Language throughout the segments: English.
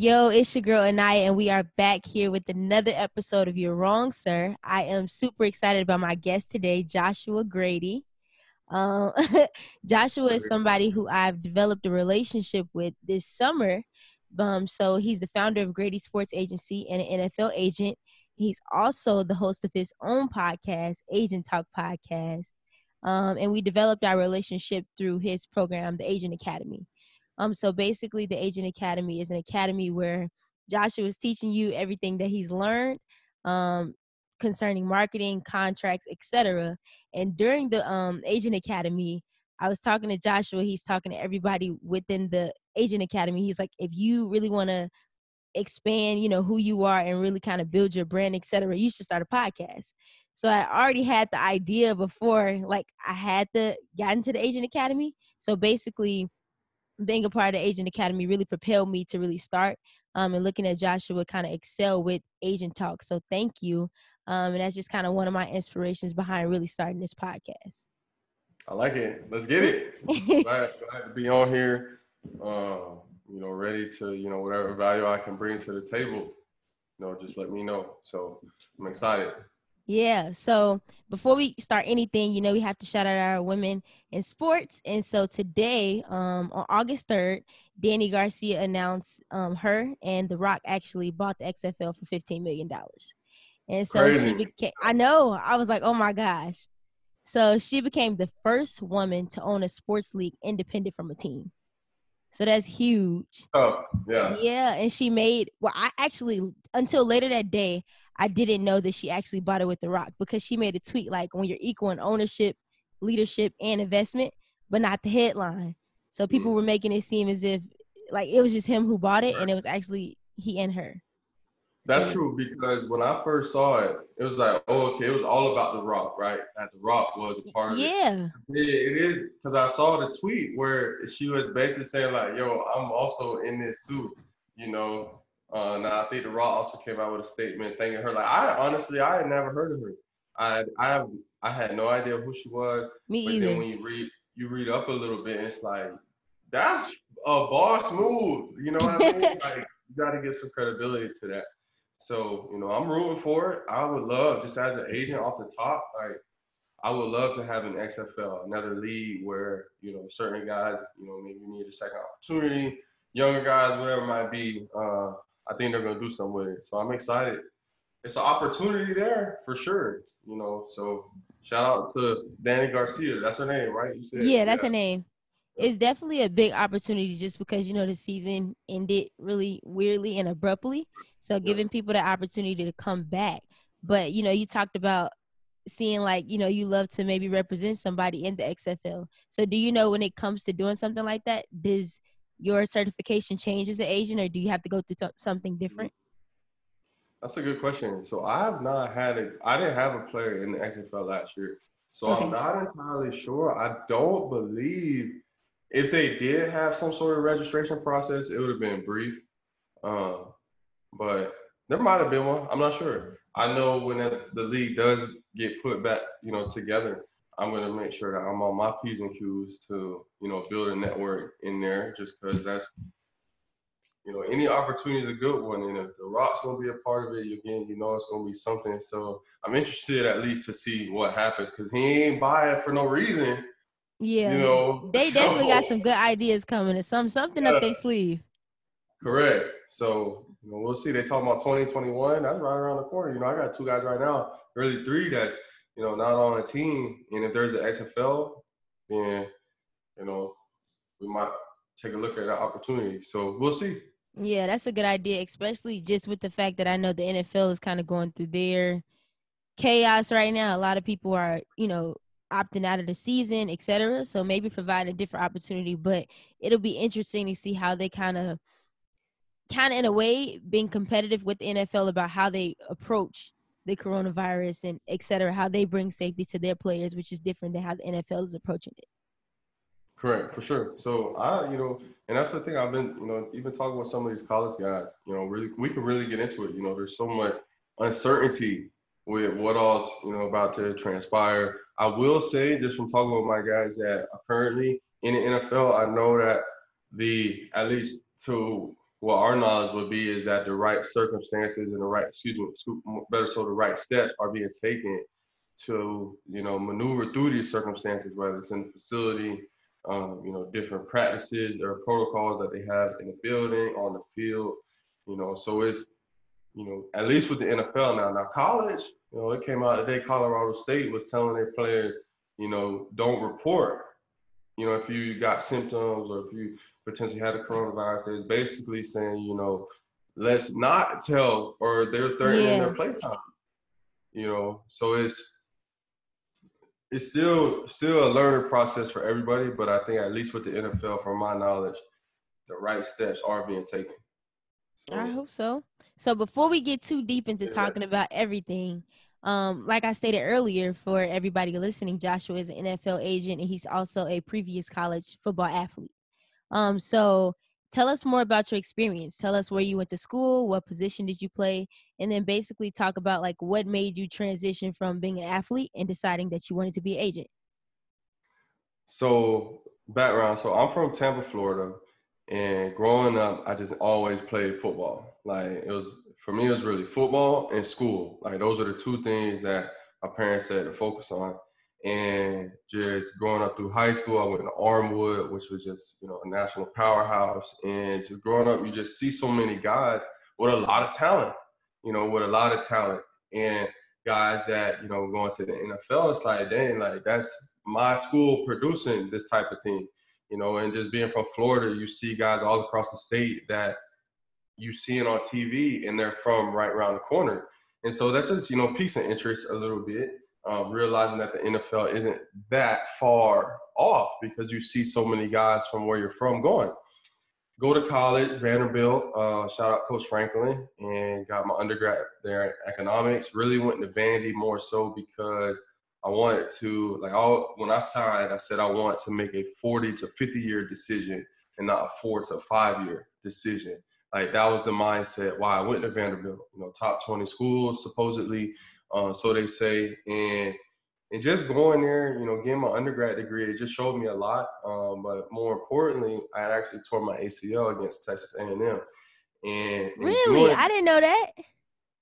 Yo, it's your girl Aniyha, and we are back here with another episode of You're Wrong, Sir. I am super excited about my guest today, Joshua Grady. Um, Joshua is somebody who I've developed a relationship with this summer. Um, so he's the founder of Grady Sports Agency and an NFL agent. He's also the host of his own podcast, Agent Talk Podcast. Um, and we developed our relationship through his program, the Agent Academy. Um, so basically, the Agent Academy is an academy where Joshua is teaching you everything that he's learned um, concerning marketing, contracts, etc. And during the um, Agent Academy, I was talking to Joshua. He's talking to everybody within the Agent Academy. He's like, if you really want to expand, you know, who you are and really kind of build your brand, etc., you should start a podcast. So I already had the idea before, like I had to get into the Agent Academy. So basically, being a part of the Agent Academy really propelled me to really start um, and looking at Joshua kind of excel with Agent Talk. So thank you. Um, and that's just kind of one of my inspirations behind really starting this podcast. I like it. Let's get it. glad, glad to be on here. Uh, you know, ready to, you know, whatever value I can bring to the table, you know, just let me know. So I'm excited. Yeah. So before we start anything, you know, we have to shout out our women in sports. And so today, um, on August 3rd, Dany Garcia announced um, her and The Rock actually bought the XFL for $15 million. And so Crazy. she became, I know, I was like, oh my gosh. So she became the first woman to own a sports league independent from a team. So that's huge. Oh, yeah. Yeah. And she made, well, I actually, until later that day, I didn't know that she actually bought it with The Rock because she made a tweet like when you're equal in ownership, leadership, and investment, but not the headline. So people mm. were making it seem as if like it was just him who bought it and it was actually he and her. That's true because when I first saw it, it was like, oh, okay, it was all about The Rock, right? That The Rock was a part of yeah. it. Yeah, it is because I saw the tweet where she was basically saying like, yo, I'm also in this too, you know. Uh, now I think the Rock also came out with a statement thanking her. Like I honestly, I had never heard of her. I I I had no idea who she was. Me but either. Then when you read you read up a little bit, it's like that's a boss move. You know what I mean? like you got to give some credibility to that. So you know, I'm rooting for it. I would love just as an agent off the top, like I would love to have an XFL, another league where you know certain guys, you know, maybe need a second opportunity, younger guys, whatever it might be. Uh, I think they're gonna do something with it. So I'm excited. It's an opportunity there for sure. You know, so shout out to Dany Garcia. That's her name, right? You said yeah, that's yeah. her name. It's definitely a big opportunity just because you know the season ended really weirdly and abruptly. So giving people the opportunity to come back. But you know, you talked about seeing like you know you love to maybe represent somebody in the XFL. So do you know when it comes to doing something like that, does your certification change as an agent, or do you have to go through t- something different? That's a good question. So I have not had a, I didn't have a player in the XFL last year, so okay. I'm not entirely sure. I don't believe if they did have some sort of registration process, it would have been brief. Um, but there might have been one. I'm not sure. I know when the league does get put back, you know, together, I'm gonna make sure that I'm on my p's and q's to you know build a network in there, just because that's you know any opportunity is a good one, and if the Rock's gonna be a part of it, again, you know it's gonna be something. So I'm interested at least to see what happens, because he ain't buy it for no reason. Yeah, you know they so, definitely got some good ideas coming, and some something yeah, up their sleeve. Correct. So you know, we'll see. They talking about 2021. That's right around the corner. You know, I got two guys right now, really three that's you know, not on a team. And if there's an XFL, then, you know, we might take a look at that opportunity. So we'll see. Yeah, that's a good idea, especially just with the fact that I know the NFL is kind of going through their chaos right now. A lot of people are, you know, opting out of the season, etc. So maybe provide a different opportunity, but it'll be interesting to see how they kind of kind of in a way being competitive with the NFL about how they approach the coronavirus and et cetera, how they bring safety to their players, which is different than how the NFL is approaching it. Correct, for sure. So I, you know, and that's the thing I've been, you know, even talking with some of these college guys, you know, really, we can really get into it. You know, there's so much uncertainty with what all's you know, about to transpire. I will say, just from talking with my guys that are currently in the NFL, I know that the, at least to what our knowledge would be is that the right circumstances and the right, excuse me, better so the right steps are being taken to, you know, maneuver through these circumstances, whether it's in the facility, um, you know, different practices or protocols that they have in the building, on the field, you know, so it's, you know, at least with the NFL now. Now college, you know, it came out today. Colorado State was telling their players, you know, don't report. You know, if you got symptoms or if you potentially had a coronavirus, it's basically saying, you know, let's not tell or they're threatening yeah. their playtime. You know, so it's it's still still a learning process for everybody, but I think at least with the NFL, from my knowledge, the right steps are being taken. So, I hope so. So before we get too deep into yeah. talking about everything, um, like I stated earlier, for everybody listening, Joshua is an NFL agent and he's also a previous college football athlete. Um, so tell us more about your experience. Tell us where you went to school, what position did you play, and then basically talk about like what made you transition from being an athlete and deciding that you wanted to be an agent. So background. So I'm from Tampa, Florida. And growing up, I just always played football. Like it was for me, it was really football and school. Like those are the two things that my parents said to focus on. And just growing up through high school, I went to Armwood, which was just you know a national powerhouse. And just growing up, you just see so many guys with a lot of talent. You know, with a lot of talent and guys that you know going to the NFL. It's like, dang, like that's my school producing this type of thing you know, and just being from Florida, you see guys all across the state that you see it on TV and they're from right around the corner. And so that's just, you know, piques an interest a little bit, um, realizing that the NFL isn't that far off because you see so many guys from where you're from going. Go to college, Vanderbilt, uh, shout out Coach Franklin, and got my undergrad there in economics. Really went to Vandy more so because I wanted to like all when I signed, I said I want to make a 40 to 50 year decision and not a four to five year decision. Like that was the mindset why I went to Vanderbilt. You know, top 20 schools supposedly, uh, so they say, and and just going there, you know, getting my undergrad degree, it just showed me a lot. Um, but more importantly, I had actually tore my ACL against Texas A&M. And really, doing, I didn't know that.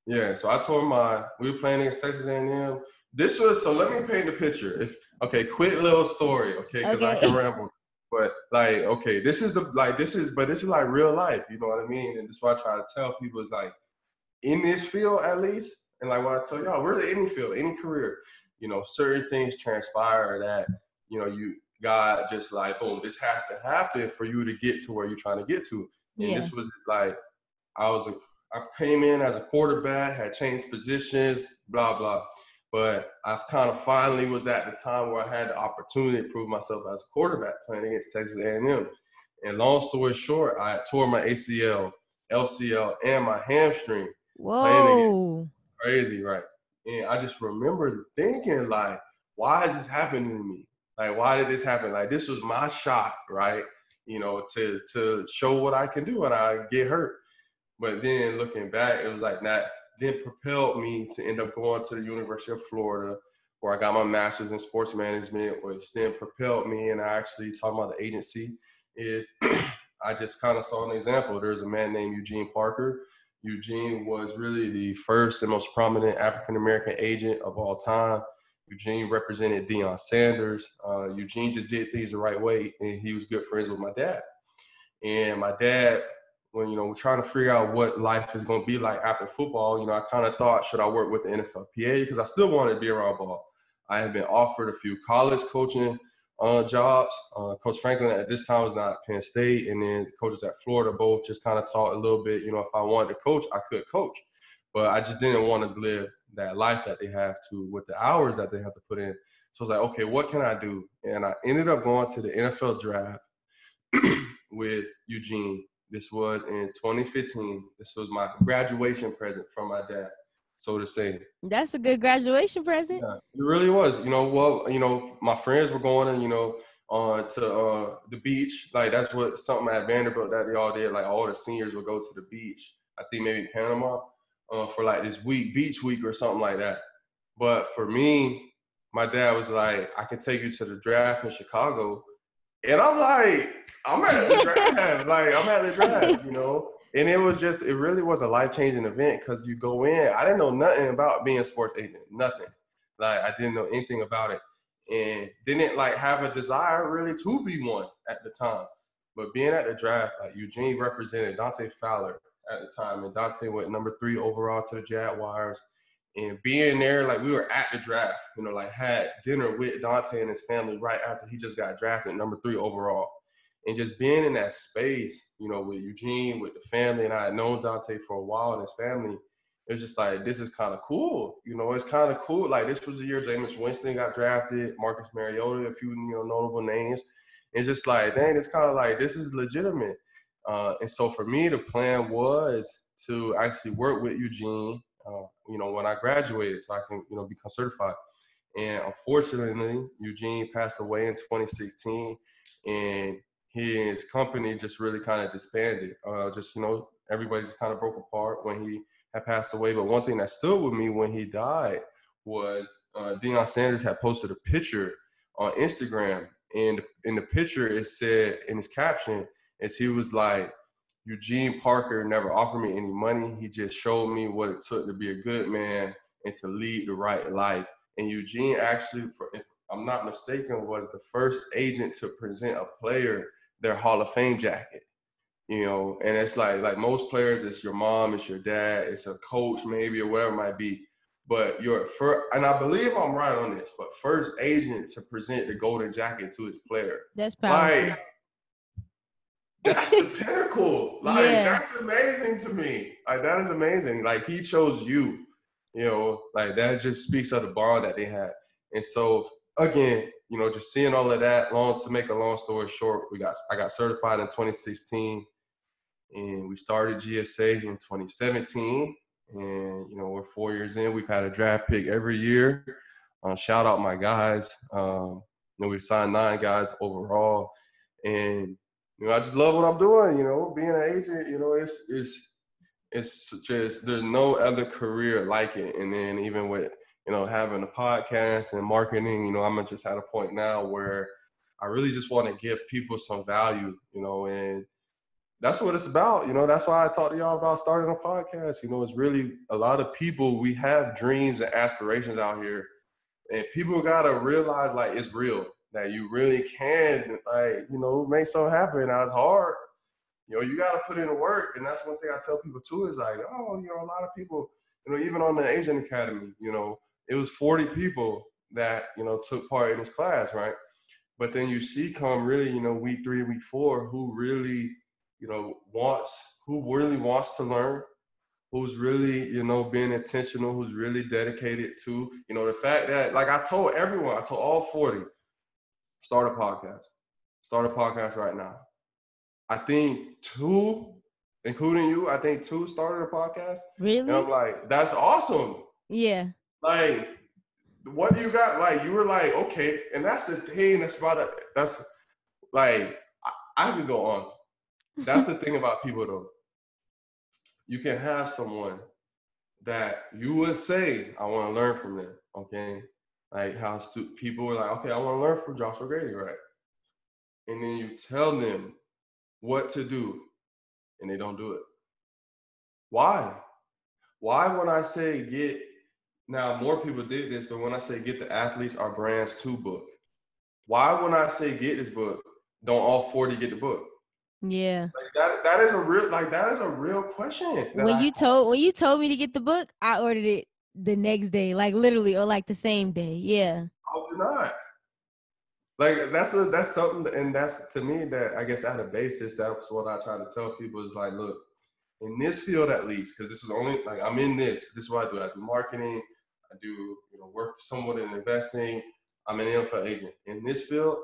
Yeah, so I tore my. We were playing against Texas A&M this was so. Let me paint the picture. If okay, quick little story, okay, because okay. I can ramble. But like, okay, this is the like this is, but this is like real life. You know what I mean? And this is what I try to tell people is like, in this field at least, and like what I tell y'all, really any field, any career, you know, certain things transpire that you know you God just like, boom, this has to happen for you to get to where you're trying to get to. And yeah. this was like, I was a, I came in as a quarterback, had changed positions, blah blah. But I kind of finally was at the time where I had the opportunity to prove myself as a quarterback playing against Texas A&M. And long story short, I tore my ACL, LCL, and my hamstring. Whoa! Crazy, right? And I just remember thinking, like, why is this happening to me? Like, why did this happen? Like, this was my shot, right? You know, to to show what I can do, and I get hurt. But then looking back, it was like that then propelled me to end up going to the University of Florida, where I got my master's in sports management, which then propelled me. And I actually talking about the agency is I just kind of saw an example. There's a man named Eugene Parker. Eugene was really the first and most prominent African American agent of all time. Eugene represented Deion Sanders. Uh, Eugene just did things the right way, and he was good friends with my dad. And my dad when you know we're trying to figure out what life is going to be like after football, you know, I kind of thought should I work with the NFLPA because I still wanted to be around ball. I had been offered a few college coaching uh, jobs. Uh, Coach Franklin at this time was not at Penn State, and then coaches at Florida both just kind of taught a little bit. You know, if I wanted to coach, I could coach, but I just didn't want to live that life that they have to with the hours that they have to put in. So I was like, okay, what can I do? And I ended up going to the NFL draft with Eugene this was in 2015. This was my graduation present from my dad, so to say. That's a good graduation present. Yeah, it really was. You know, well, you know, my friends were going and you know on to uh, the beach. Like that's what something at Vanderbilt that they all did. Like all the seniors would go to the beach. I think maybe Panama uh, for like this week, beach week or something like that. But for me, my dad was like, I can take you to the draft in Chicago and I'm like, I'm at the draft, like I'm at the draft, you know. and it was just it really was a life changing event because you go in. I didn't know nothing about being a sports agent, nothing. Like I didn't know anything about it, and didn't like have a desire really to be one at the time. But being at the draft, like Eugene represented Dante Fowler at the time, and Dante went number three overall to the Jaguars. And being there, like we were at the draft, you know, like had dinner with Dante and his family right after he just got drafted, number three overall. And just being in that space, you know, with Eugene, with the family, and I had known Dante for a while and his family, it was just like, this is kind of cool. You know, it's kind of cool. Like this was the year Jameis Winston got drafted, Marcus Mariota, a few, you know, notable names. It's just like, dang, it's kind of like, this is legitimate. Uh, and so for me, the plan was to actually work with Eugene, uh, you know, when I graduated so I can, you know, become certified. And unfortunately, Eugene passed away in 2016. And his company just really kind of disbanded. Uh, just you know, everybody just kind of broke apart when he had passed away. But one thing that stood with me when he died was uh, Deion Sanders had posted a picture on Instagram, and in the picture it said in his caption, as he was like, Eugene Parker never offered me any money. He just showed me what it took to be a good man and to lead the right life. And Eugene actually, for, if I'm not mistaken, was the first agent to present a player their Hall of Fame jacket. You know, and it's like like most players, it's your mom, it's your dad, it's a coach maybe or whatever it might be. But your first, and I believe I'm right on this, but first agent to present the golden jacket to his player. That's powerful. Like, that's the pinnacle. Like yeah. that's amazing to me. Like that is amazing. Like he chose you. You know, like that just speaks of the bond that they had. And so again, you know, just seeing all of that. Long to make a long story short, we got I got certified in 2016, and we started GSA in 2017. And you know, we're four years in. We've had a draft pick every year. Uh, shout out my guys. Um, you know, we signed nine guys overall, and you know, I just love what I'm doing. You know, being an agent. You know, it's it's it's just there's no other career like it. And then even with you know, having a podcast and marketing, you know, I'm just at a point now where I really just want to give people some value, you know, and that's what it's about. You know, that's why I talked to y'all about starting a podcast. You know, it's really a lot of people, we have dreams and aspirations out here. And people gotta realize like it's real, that you really can like, you know, make something happen. Now it's hard. You know, you gotta put in the work. And that's one thing I tell people too is like, oh, you know, a lot of people, you know, even on the Agent Academy, you know, it was 40 people that you know took part in this class, right? But then you see come really, you know, week three, week four, who really, you know, wants, who really wants to learn, who's really, you know, being intentional, who's really dedicated to, you know, the fact that, like I told everyone, I told all 40, start a podcast. Start a podcast right now. I think two, including you, I think two started a podcast. Really? And I'm like, that's awesome. Yeah like what do you got? Like you were like, okay, and that's the thing that's about it. That's like I, I could go on. That's the thing about people though. You can have someone that you would say, I want to learn from them. Okay. Like how stu- people were like, okay, I want to learn from Joshua Grady, right? And then you tell them what to do and they don't do it. Why? Why when I say get now, more people did this, but when I say get the athletes our brands to book, why when I say get this book, don't all 40 get the book? Yeah. Like that that is a real like that is a real question. When I, you told when you told me to get the book, I ordered it the next day, like literally or like the same day. Yeah. Do not? Like that's a that's something and that's to me that I guess at a basis, that's what I try to tell people is like, look, in this field at least, because this is only like I'm in this. This is what I do. I do marketing, I do you know work somewhat in investing. I'm an NFL agent. In this field,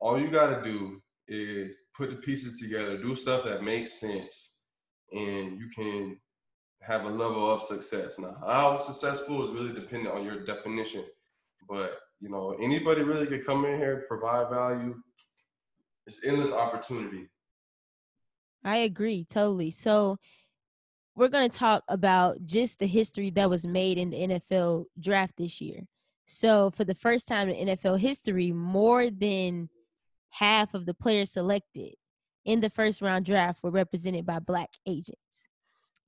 all you got to do is put the pieces together, do stuff that makes sense, and you can have a level of success. Now, how successful is really dependent on your definition, but you know anybody really could come in here, provide value. It's endless opportunity. I agree totally. So we're going to talk about just the history that was made in the NFL draft this year. So, for the first time in NFL history, more than half of the players selected in the first round draft were represented by black agents.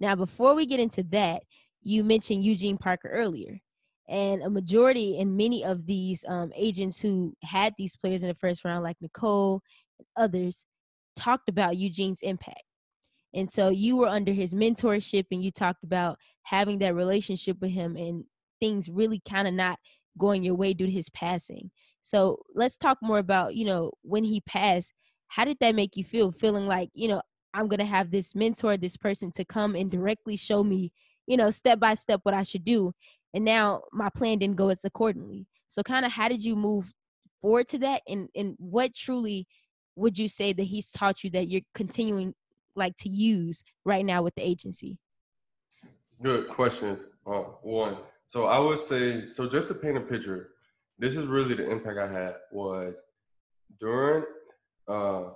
Now, before we get into that, you mentioned Eugene Parker earlier. And a majority and many of these um, agents who had these players in the first round, like Nicole and others, talked about Eugene's impact. And so you were under his mentorship and you talked about having that relationship with him and things really kind of not going your way due to his passing. So let's talk more about, you know, when he passed, how did that make you feel? Feeling like, you know, I'm going to have this mentor, this person to come and directly show me, you know, step by step what I should do. And now my plan didn't go as accordingly. So kind of how did you move forward to that and and what truly would you say that he's taught you that you're continuing like to use right now with the agency? Good questions. Uh, one, so I would say, so just to paint a picture, this is really the impact I had was during uh,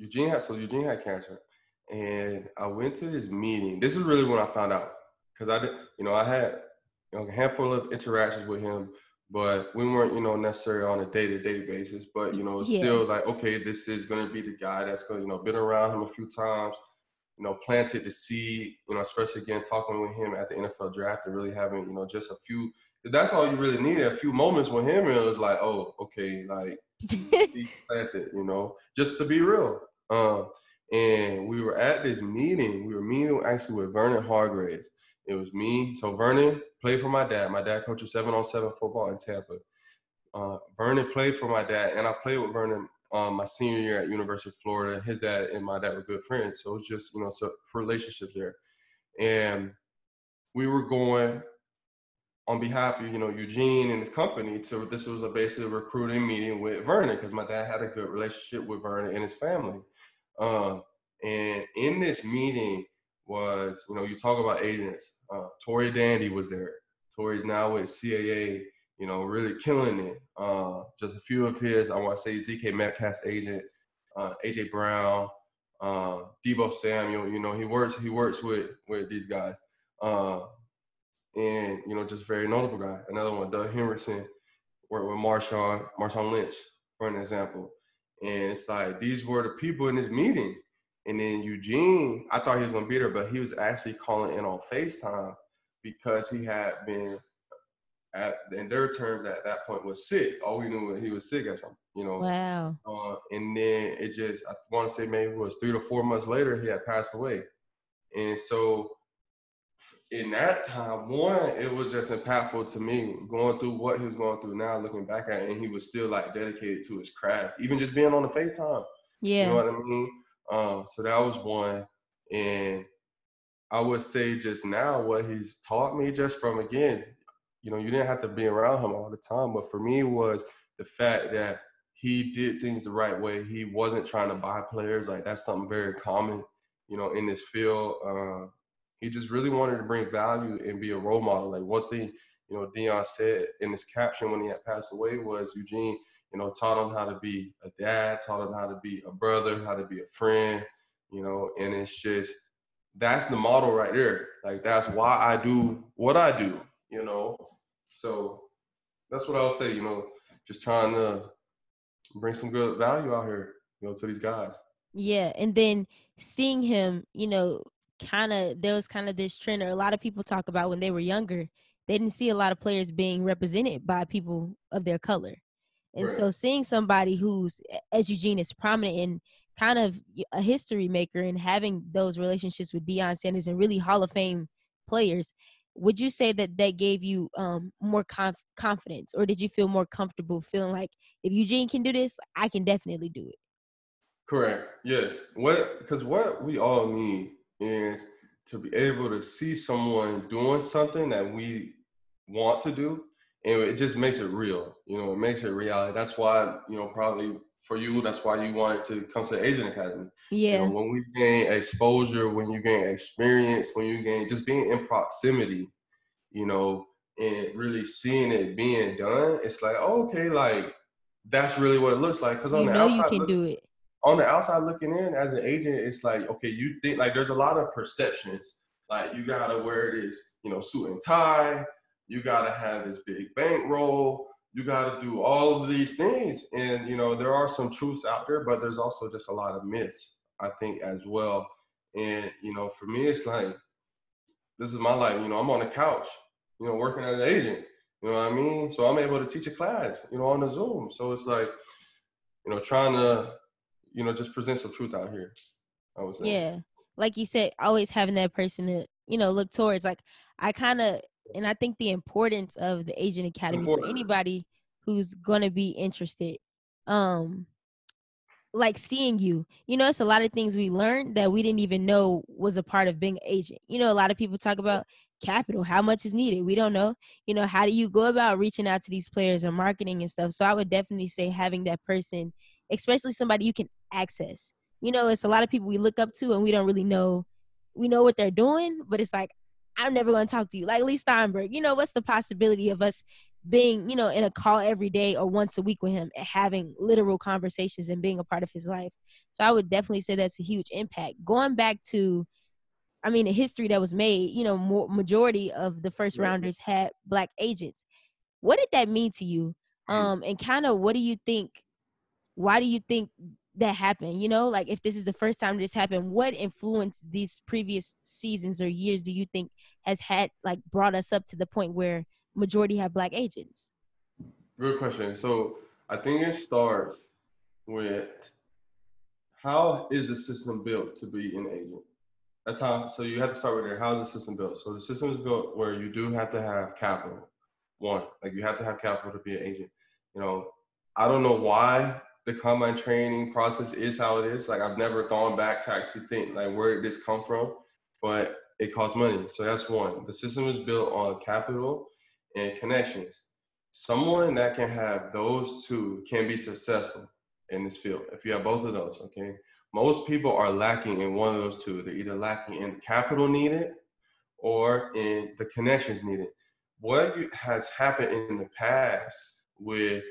Eugene had so Eugene had cancer, and I went to this meeting. This is really when I found out because I did, you know, I had you know, a handful of interactions with him but we weren't, you know, necessarily on a day-to-day basis. But you know, it's yeah. still like, okay, this is going to be the guy that's going, to, you know, been around him a few times, you know, planted the seed, you know, especially again talking with him at the NFL draft and really having, you know, just a few. That's all you really needed. A few moments with him, and it was like, oh, okay, like planted, you know, just to be real. Um, and we were at this meeting. We were meeting actually with Vernon Hargreaves. It was me. So Vernon played for my dad. My dad coaches seven on seven football in Tampa. Uh, Vernon played for my dad, and I played with Vernon um, my senior year at University of Florida. His dad and my dad were good friends, so it was just you know so relationships there. And we were going on behalf of you know Eugene and his company to this was a basically recruiting meeting with Vernon because my dad had a good relationship with Vernon and his family. Um, and in this meeting, was, you know, you talk about agents. Uh, Tory Dandy was there. Tory's now with CAA, you know, really killing it. Uh, just a few of his, I want to say, he's DK Metcalf's agent, uh, AJ Brown, uh, Deebo Samuel. You know, he works he works with with these guys, uh, and you know, just very notable guy. Another one, Doug Hendrickson, worked with Marshawn Marshawn Lynch, for an example. And it's like these were the people in this meeting and then Eugene, I thought he was gonna be there, but he was actually calling in on FaceTime because he had been at in their terms at that point was sick. All we knew was he was sick or something, you know. Wow. Uh, and then it just I want to say maybe it was three to four months later he had passed away, and so in that time, one, it was just impactful to me going through what he was going through now, looking back at it, and he was still like dedicated to his craft, even just being on the FaceTime. Yeah. You know what I mean? Um, so that was one. And I would say just now what he's taught me just from again, you know, you didn't have to be around him all the time, but for me was the fact that he did things the right way. He wasn't trying to buy players. Like that's something very common, you know, in this field. Uh, he just really wanted to bring value and be a role model. Like one thing, you know, Deion said in his caption when he had passed away was Eugene, you know, taught him how to be a dad, taught him how to be a brother, how to be a friend, you know, and it's just that's the model right there. Like that's why I do what I do, you know. So that's what I'll say, you know, just trying to bring some good value out here, you know, to these guys. Yeah, and then seeing him, you know, kind of there was kind of this trend or a lot of people talk about when they were younger, they didn't see a lot of players being represented by people of their color. And right. so seeing somebody who's, as Eugene is prominent and kind of a history maker and having those relationships with Deion Sanders and really Hall of Fame players, would you say that that gave you um, more conf- confidence or did you feel more comfortable feeling like if Eugene can do this, I can definitely do it? Correct. Yes. What because what we all need is to be able to see someone doing something that we want to do and it just makes it real. You know, it makes it reality. That's why you know probably for you, that's why you wanted to come to the Agent Academy. Yeah. You know, when we gain exposure, when you gain experience, when you gain just being in proximity, you know, and really seeing it being done, it's like okay, like that's really what it looks like. Because on you the know outside, you can look, do it. On the outside looking in, as an agent, it's like okay, you think like there's a lot of perceptions. Like you gotta wear this, you know, suit and tie you gotta have this big bankroll. you got to do all of these things. And, you know, there are some truths out there, but there's also just a lot of myths, I think, as well. And, you know, for me, it's like, this is my life. You know, I'm on the couch, you know, working as an agent. You know what I mean? So I'm able to teach a class, you know, on the Zoom. So it's like, you know, trying to, you know, just present some truth out here. I would say. Yeah. Like you said, always having that person to, you know, look towards. Like I kind of and I think the importance of the Agent Academy Important. for anybody who's gonna be interested. Um like seeing you. You know, it's a lot of things we learned that we didn't even know was a part of being an agent. You know, a lot of people talk about capital, how much is needed. We don't know. You know, how do you go about reaching out to these players and marketing and stuff? So I would definitely say having that person, especially somebody you can access. You know, it's a lot of people we look up to and we don't really know we know what they're doing, but it's like I'm never going to talk to you. Like Leigh Steinberg, you know, what's the possibility of us being, you know, in a call every day or once a week with him and having literal conversations and being a part of his life? So I would definitely say that's a huge impact. Going back to, I mean, the history that was made, you know, more, majority of the first rounders had black agents. What did that mean to you? Um, and kind of what do you think? Why do you think that happened? You know like if this is the first time this happened what influence these previous seasons or years do you think has had like brought us up to the point where majority have black agents? Good question. So i think it starts with how is the system built to be an agent? That's how so you have to start with there how is the system built? So the system is built where you do have to have capital. One like you have to have capital to be an agent. You know i don't know why the combine training process is how it is. Like I've never gone back to actually think like where did this come from, but it costs money. So that's one. The system is built on capital and connections. Someone that can have those two can be successful in this field. If you have both of those, okay. Most people are lacking in one of those two. They're either lacking in capital needed or in the connections needed. What has happened in the past with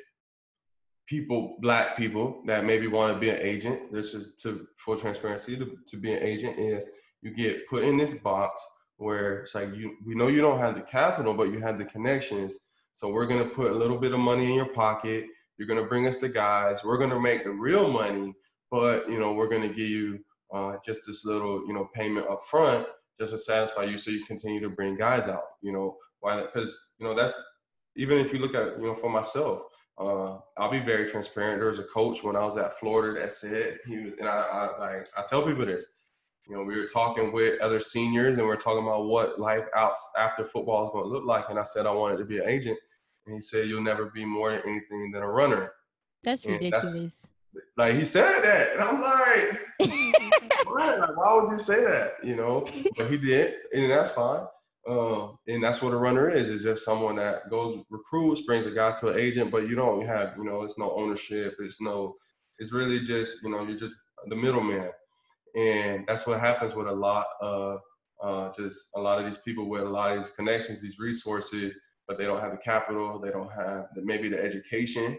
people, black people that maybe want to be an agent, this is to for transparency to, to be an agent is you get put in this box where it's like you we know you don't have the capital, but you have the connections. So we're gonna put a little bit of money in your pocket. You're gonna bring us the guys. We're gonna make the real money, but you know we're gonna give you uh, just this little you know payment up front just to satisfy you, so you continue to bring guys out. You know why? Because you know that's even if you look at you know for myself, uh, I'll be very transparent. There was a coach when I was at Florida that said he was, and I, I like I tell people this. You know, we were talking with other seniors and we are talking about what life out after football is going to look like. And I said I wanted to be an agent, and he said you'll never be more than anything than a runner. That's and ridiculous. That's, like he said that, and I'm like? Like, why would you say that? You know, but he did, and that's fine. Um, and that's what a runner is. It's just someone that goes recruits, brings a guy to an agent, but you don't have, you know, it's no ownership. It's no, it's really just, you know, you're just the middleman. And that's what happens with a lot of uh, just a lot of these people with a lot of these connections, these resources, but they don't have the capital, they don't have the, maybe the education.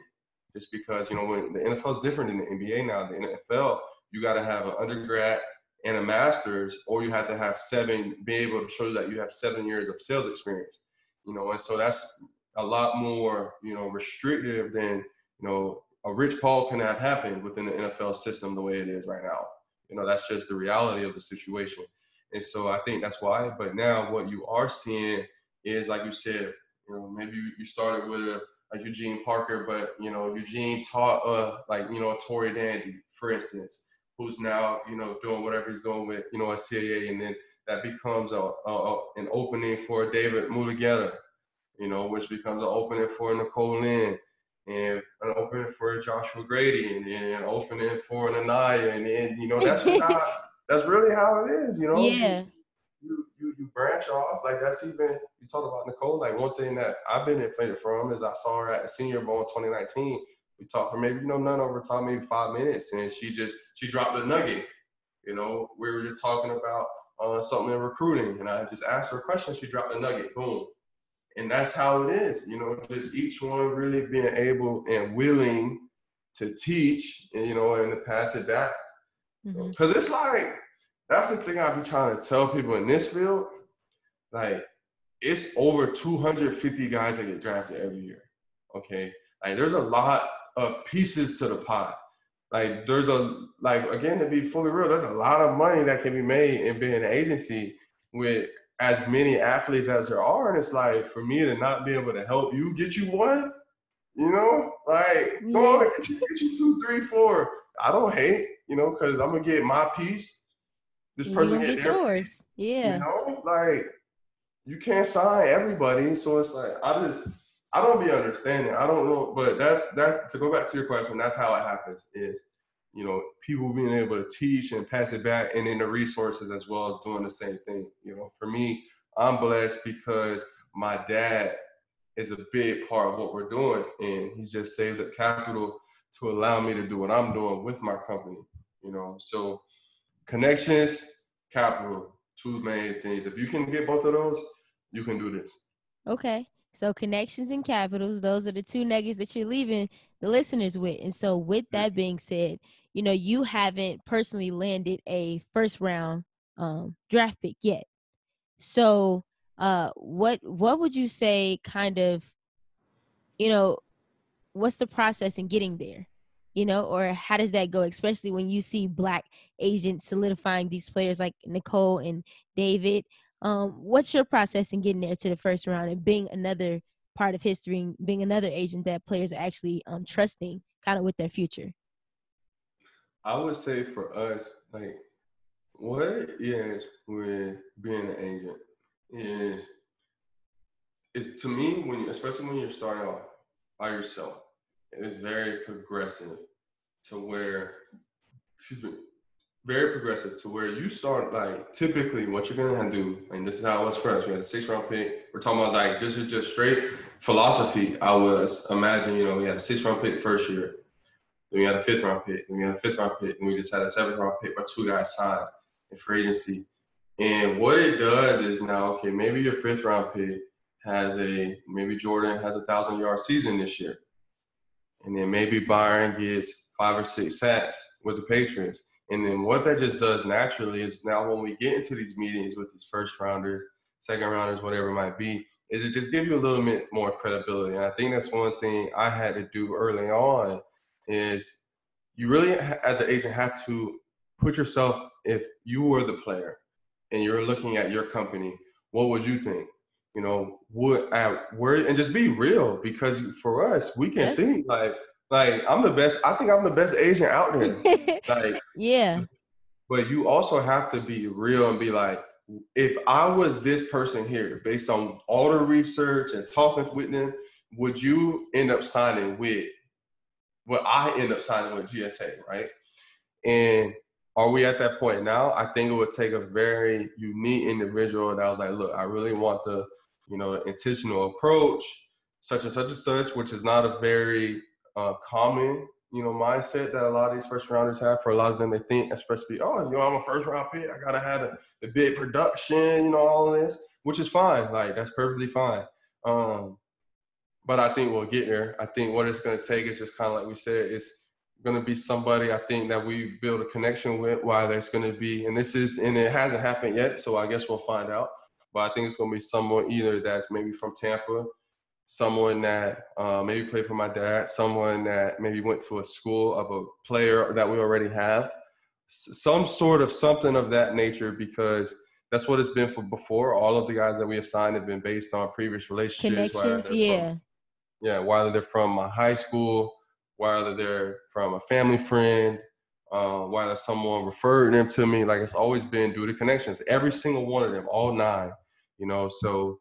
Just because you know when the NFL is different than the NBA now. The NFL, you got to have an undergrad and a master's, or you have to have seven, be able to show that you have seven years of sales experience. You know, and so that's a lot more, you know, restrictive than, you know, a Rich Paul can have happened within the NFL system the way it is right now. You know, that's just the reality of the situation. And so I think that's why. But now what you are seeing is, like you said, you know, maybe you, started with a, a Eugene Parker, but you know, Eugene taught uh like, you know, Tory Dandy, for instance who's now you know doing whatever he's doing with you know a CAA, and then that becomes a, a an opening for David Mulugheta, you know, which becomes an opening for Nicole Lynn, and an opening for Joshua Grady, and then an opening for Aniyha, and then you know that's how that's really how it is, you know. Yeah. You, you, you branch off like that's even you talk about Nicole like one thing that I've been inflated from is I saw her at the Senior Bowl in 2019 we talked for maybe you know none over time, maybe five minutes, and she just she dropped a nugget. You know, we were just talking about uh, something in recruiting, and I just asked her a question. She dropped a nugget, boom, and that's how it is. You know, just each one really being able and willing to teach, and, you know, and to pass it back. Because mm-hmm. so, it's like that's the thing I've been trying to tell people in this field. Like, it's over 250 guys that get drafted every year. Okay, like there's a lot of pieces to the pie. Like there's a like again to be fully real, there's a lot of money that can be made in being an agency with as many athletes as there are, and it's like for me to not be able to help you get you one, you know, like yeah. go on, get you, get you two, three, four. I don't hate, you know, because I'm gonna get my piece. This person get yours. Yeah. You know, like you can't sign everybody, so it's like I just I don't be understanding. I don't know, but that's that's to go back to your question. That's how it happens. Is you know people being able to teach and pass it back, and then the resources as well as doing the same thing. You know, for me, I'm blessed because my dad is a big part of what we're doing, and he's just saved up capital to allow me to do what I'm doing with my company. You know, so connections, capital, two main things. If you can get both of those, you can do this. Okay. So connections and capitals, those are the two nuggets that you're leaving the listeners with. And so with that being said, you know, you haven't personally landed a first round um, draft pick yet. So uh what what would you say kind of you know what's the process in getting there you know or how does that go especially when you see black agents solidifying these players like nicole and david um, what's your process in getting there to the first round and being another part of history, and being another agent that players are actually um, trusting kind of with their future? I would say for us, like what is with being an agent is is to me when you, especially when you're starting off by yourself, it is very progressive to where excuse me very progressive to where you start like typically what you're gonna do, and this is how it was for us. We had a six round pick. We're talking about like this is just straight philosophy. I was imagine, you know, we had a six round pick first year, then we had a fifth round pick, then we had a fifth round pick, and we just had a seventh round pick where two guys signed in free agency. And what it does is now, okay, maybe your fifth round pick has a maybe Jordan has a thousand yard season this year. And then maybe Byron gets five or six sacks with the Patriots and then what that just does naturally is now when we get into these meetings with these first rounders, second rounders, whatever it might be, is it just gives you a little bit more credibility. And I think that's one thing I had to do early on is you really, as an agent, have to put yourself, if you were the player and you're looking at your company, what would you think? You know, would I, where, and just be real because for us, we can yes. think like, like I'm the best. I think I'm the best agent out there. like yeah. But you also have to be real and be like, if I was this person here, based on all the research and talking with them, would you end up signing with what I end up signing with GSA, right? And are we at that point now? I think it would take a very unique individual that was like, look, I really want the, you know, intentional approach, such and such and such, which is not a very uh, common, you know, mindset that a lot of these first rounders have. For a lot of them, they think, especially, oh, you know, I'm a first round pick. I gotta have a, a big production, you know, all this, which is fine. Like that's perfectly fine. Um, but I think we'll get there. I think what it's gonna take is just kind of like we said, it's gonna be somebody I think that we build a connection with. Why there's gonna be, and this is, and it hasn't happened yet, so I guess we'll find out. But I think it's gonna be someone either that's maybe from Tampa someone that uh, maybe played for my dad, someone that maybe went to a school of a player that we already have, some sort of something of that nature because that's what it's been for before. All of the guys that we have signed have been based on previous relationships. Connections, yeah. From, yeah, whether they're from my high school, whether they're from a family friend, uh, whether someone referred them to me, like it's always been due to connections. Every single one of them, all nine, you know. So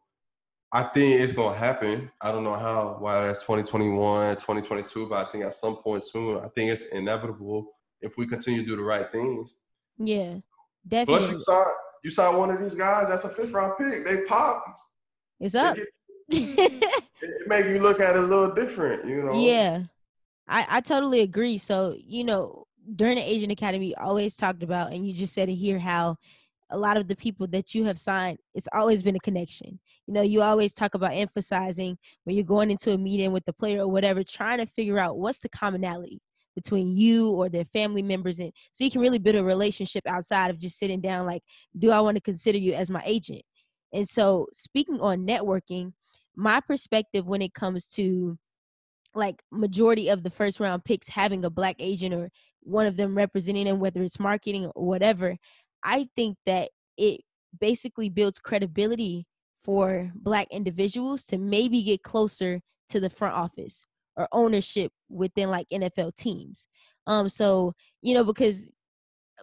I think it's gonna happen. I don't know how, why that's 2021, 2022, but I think at some point soon, I think it's inevitable if we continue to do the right things. Yeah, definitely. Plus, you saw, you sign one of these guys, that's a fifth round pick. They pop. It's up. it, it make you look at it a little different, you know. Yeah, I I totally agree. So you know, during the Agent Academy, always talked about, and you just said it here how a lot of the people that you have signed, it's always been a connection. You know, you always talk about emphasizing when you're going into a meeting with the player or whatever, trying to figure out what's the commonality between you or their family members and so you can really build a relationship outside of just sitting down like do i want to consider you as my agent and so speaking on networking my perspective when it comes to like majority of the first round picks having a black agent or one of them representing them, whether it's marketing or whatever, I think that it basically builds credibility for black individuals to maybe get closer to the front office or ownership within like NFL teams. Um so, you know, because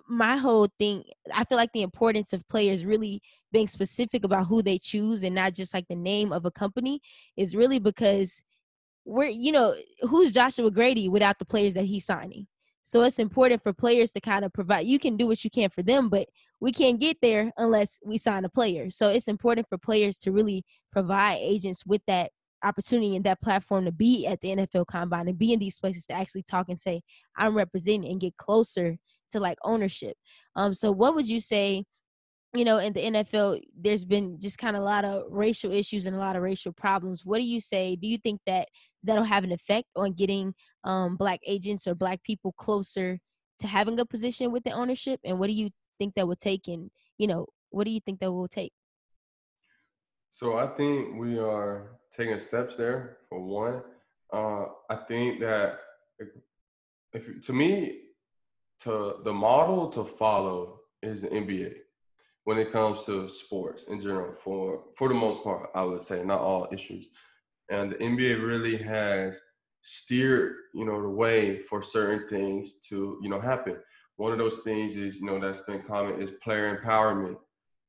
my whole thing i feel like the importance of players really being specific about who they choose and not just like the name of a company is really because we're you know who's joshua grady without the players that he's signing so it's important for players to kind of provide you can do what you can for them but we can't get there unless we sign a player so it's important for players to really provide agents with that opportunity and that platform to be at the NFL combine and be in these places to actually talk and say, I'm representing and get closer to like ownership. Um, so what would you say, you know, in the NFL, there's been just kind of a lot of racial issues and a lot of racial problems. What do you say? Do you think that that'll have an effect on getting um, black agents or black people closer to having a position with the ownership? And what do you think that will take? And, you know, what do you think that will take? So I think we are taking steps there for one. Uh, I think that if, if to me, to the model to follow is the NBA when it comes to sports in general. For for the most part, I would say not all issues, and the NBA really has steered you know the way for certain things to you know happen. One of those things is you know that's been common is player empowerment.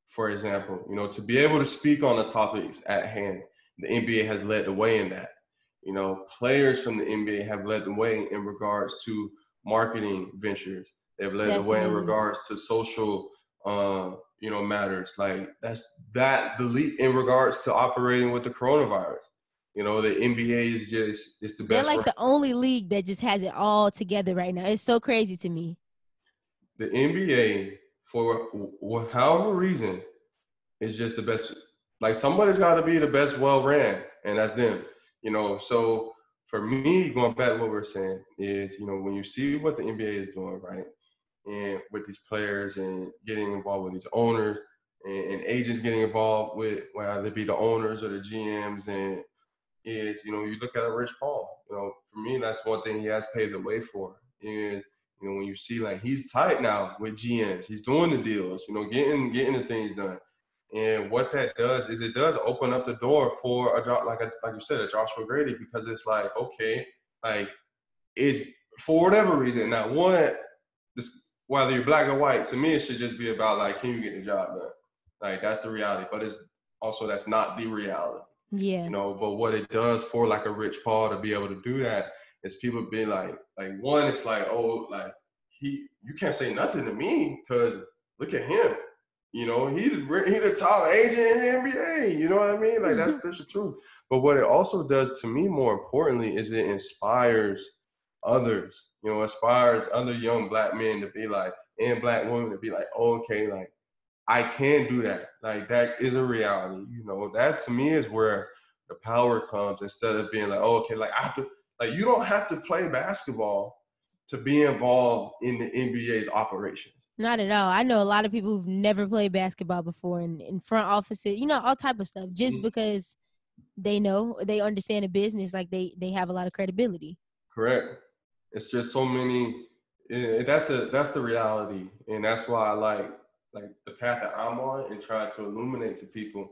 For example, you know to be able to speak on the topics at hand, the NBA has led the way in that. You know, players from the NBA have led the way in regards to marketing ventures. They've led Definitely. the way in regards to social, uh, you know, matters. Like that's that the leap in regards to operating with the coronavirus. You know, the NBA is just it's the best. They're like the only league that just has it all together right now. It's so crazy to me. The NBA, for however reason, is just the best. Like somebody's got to be the best well ran, and that's them. You know, so for me, going back to what we are saying is, you know, when you see what the NBA is doing, right, and with these players and getting involved with these owners and, and agents getting involved with whether it be the owners or the GMs, and is, you know, you look at a Rich Paul. You know, for me, that's one thing he has paved the way for is, you know, when you see like he's tight now with GMs, he's doing the deals, you know, getting getting the things done. And what that does is it does open up the door for a job like a, like you said, a Joshua Grady, because it's like, okay, like it's for whatever reason. Now one, this whether you're black or white, to me it should just be about like, can you get the job done? Like that's the reality. But it's also that's not the reality. Yeah. You know, but what it does for like a Rich Paul to be able to do that is people be like, like one, it's like, oh, like he, you can't say nothing to me because look at him. You know, he he the top agent in the NBA. You know what I mean? Like that's that's the truth. But what it also does to me, more importantly, is it inspires others. You know, inspires other young black men to be like, and black women to be like, oh, okay, like I can do that. Like that is a reality. You know, that to me is where the power comes instead of being like, oh, okay, like I have to, like you don't have to play basketball to be involved in the NBA's operation. Not at all. I know a lot of people who've never played basketball before and in front offices, you know, all type of stuff. Just mm. because they know they understand the business, like they they have a lot of credibility. Correct. It's just so many. That's a that's the reality, and that's why I like like the path that I'm on and try to illuminate to people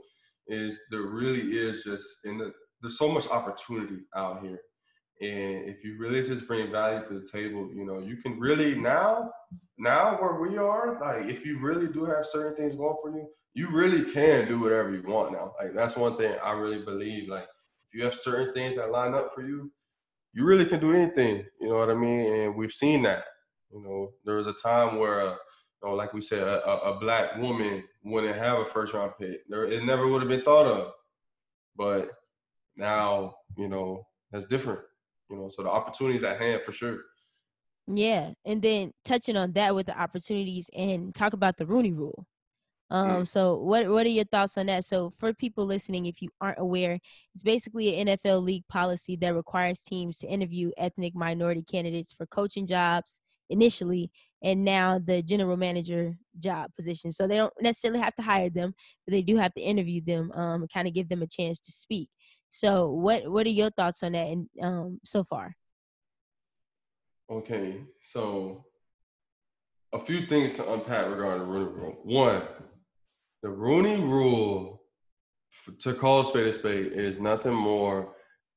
is there really is just in the there's so much opportunity out here and if you really just bring value to the table, you know, you can really now, now where we are, like if you really do have certain things going for you, you really can do whatever you want now. Like that's one thing I really believe. Like if you have certain things that line up for you, you really can do anything. You know what I mean? And we've seen that. You know, there was a time where, uh, know, like we said, a, a, black woman wouldn't have a first round pick. There, it never would have been thought of. But now, you know, that's different you know so the opportunities at hand for sure yeah and then touching on that with the opportunities and talk about the rooney rule um mm. so what what are your thoughts on that so for people listening if you aren't aware it's basically an nfl league policy that requires teams to interview ethnic minority candidates for coaching jobs initially and now the general manager job position so they don't necessarily have to hire them but they do have to interview them um kind of give them a chance to speak So what what are your thoughts on that and um so far? Okay, so a few things to unpack regarding the Rooney Rule. One, the Rooney Rule, to call a spade a spade, is nothing more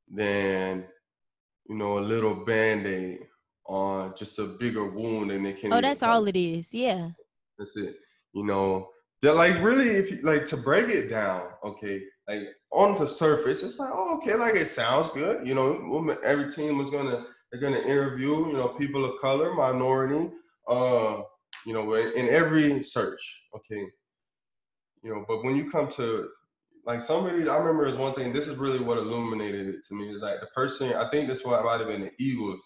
than you know a little band aid on just a bigger wound and it can. Oh, that's all it is. Yeah. That's it. You know, that like really, if you like to break it down, okay, like on the surface, it's like, oh, okay, like it sounds good. You know, every team was gonna they're gonna interview, you know, people of color, minority, uh, you know, in every search, okay. You know, but when you come to like somebody, I remember is one thing. This is really what illuminated it to me. Is like the person. I think this one might have been the Eagles,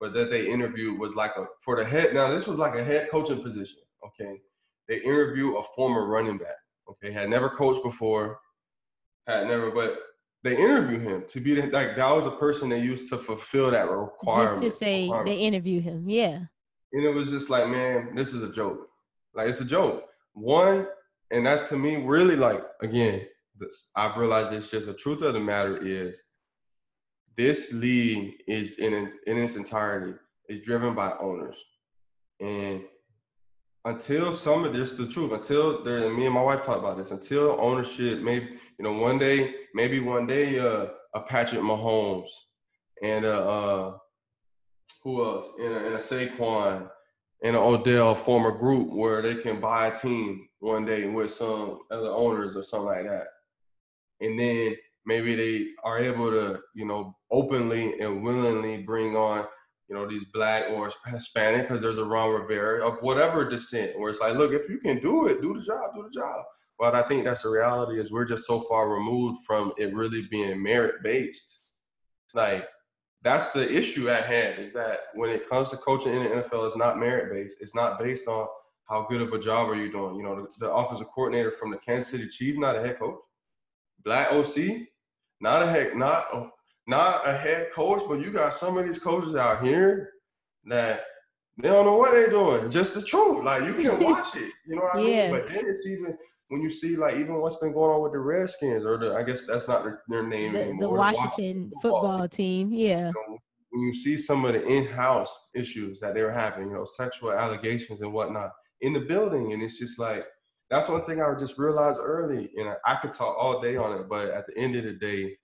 but that they interviewed was like a for the head. Now this was like a head coaching position. Okay, they interview a former running back. Okay, had never coached before, had never, but they interview him to be the, like that was a person they used to fulfill that requirement. Just to say they interview him, yeah. And it was just like, man, this is a joke. Like it's a joke. One, and that's to me really like again, this, I've realized it's just the truth of the matter is this league is in in its entirety is driven by owners, and until some of this the truth until there me and my wife talked about this until ownership maybe you know one day maybe one day uh, a Patrick Mahomes and a uh, who else? In a, in a Saquon and an Odell form a group where they can buy a team one day with some other owners or something like that. And then maybe they are able to you know openly and willingly bring on you know, these black or Hispanic, because there's a Ron Rivera of whatever descent, where it's like, look, if you can do it, do the job, do the job. But I think that's the reality is we're just so far removed from it really being merit based. Like that's the issue at hand is that when it comes to coaching in the NFL, it's not merit based. It's not based on how good of a job are you doing. You know, the, the offensive coordinator from the Kansas City Chiefs, not a head coach. Black OC, not a head, not not a head coach, but you got some of these coaches out here that they don't know what they're doing. Just the truth. Like you can watch it. You know what I yeah. mean? But then it's even when you see like even what's been going on with the Redskins or the I guess that's not their, their name the, anymore. The Washington, Washington football, team. team. Yeah. You know, when you see some of the in-house issues that they were having, you know, sexual allegations and whatnot in the building, and it's just like that's one thing I just realized early, You know, I could talk all day on it, but at the end of the day,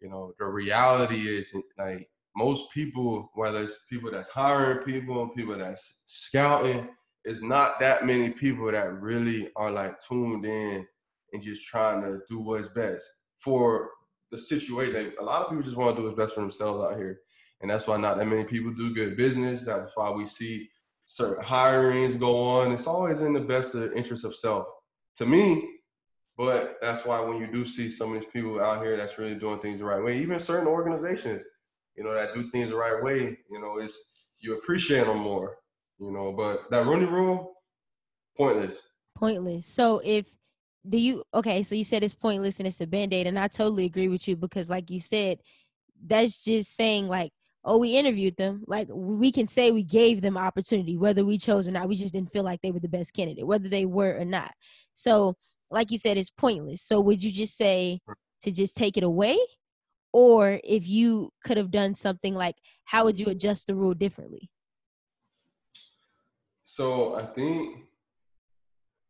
you know, the reality is like most people, whether it's people that's hiring people, people that's scouting, it's not that many people that really are like tuned in and just trying to do what's best for the situation. A lot of people just want to do what's best for themselves out here. And that's why not that many people do good business. That's why we see certain hirings go on. It's always in the best interest of self. To me, but that's why when you do see some of these people out here that's really doing things the right way, even certain organizations, you know, that do things the right way, you know, it's you appreciate them more, you know. But that Rooney Rule, pointless. Pointless. So if do you okay? So you said it's pointless and it's a band aid, and I totally agree with you because, like you said, that's just saying like oh, we interviewed them. Like we can say we gave them opportunity, whether we chose or not. We just didn't feel like they were the best candidate, whether they were or not. So like you said, it's pointless. So would you just say to just take it away? Or if you could have done something like, how would you adjust the rule differently? So I think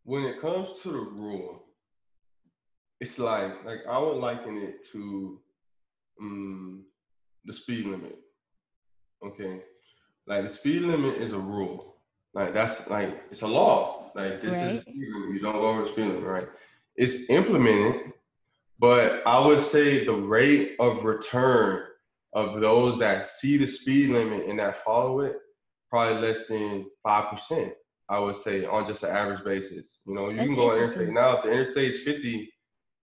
when it comes to the rule, it's like like I would liken it to um, the speed limit. Okay, like the speed limit is a rule. Like that's like it's a law. Like this right. is you don't go over the speed limit, right? It's implemented, but I would say the rate of return of those that see the speed limit and that follow it probably less than five percent. I would say on just an average basis. You know, you That's can go on interstate now. If the interstate is fifty,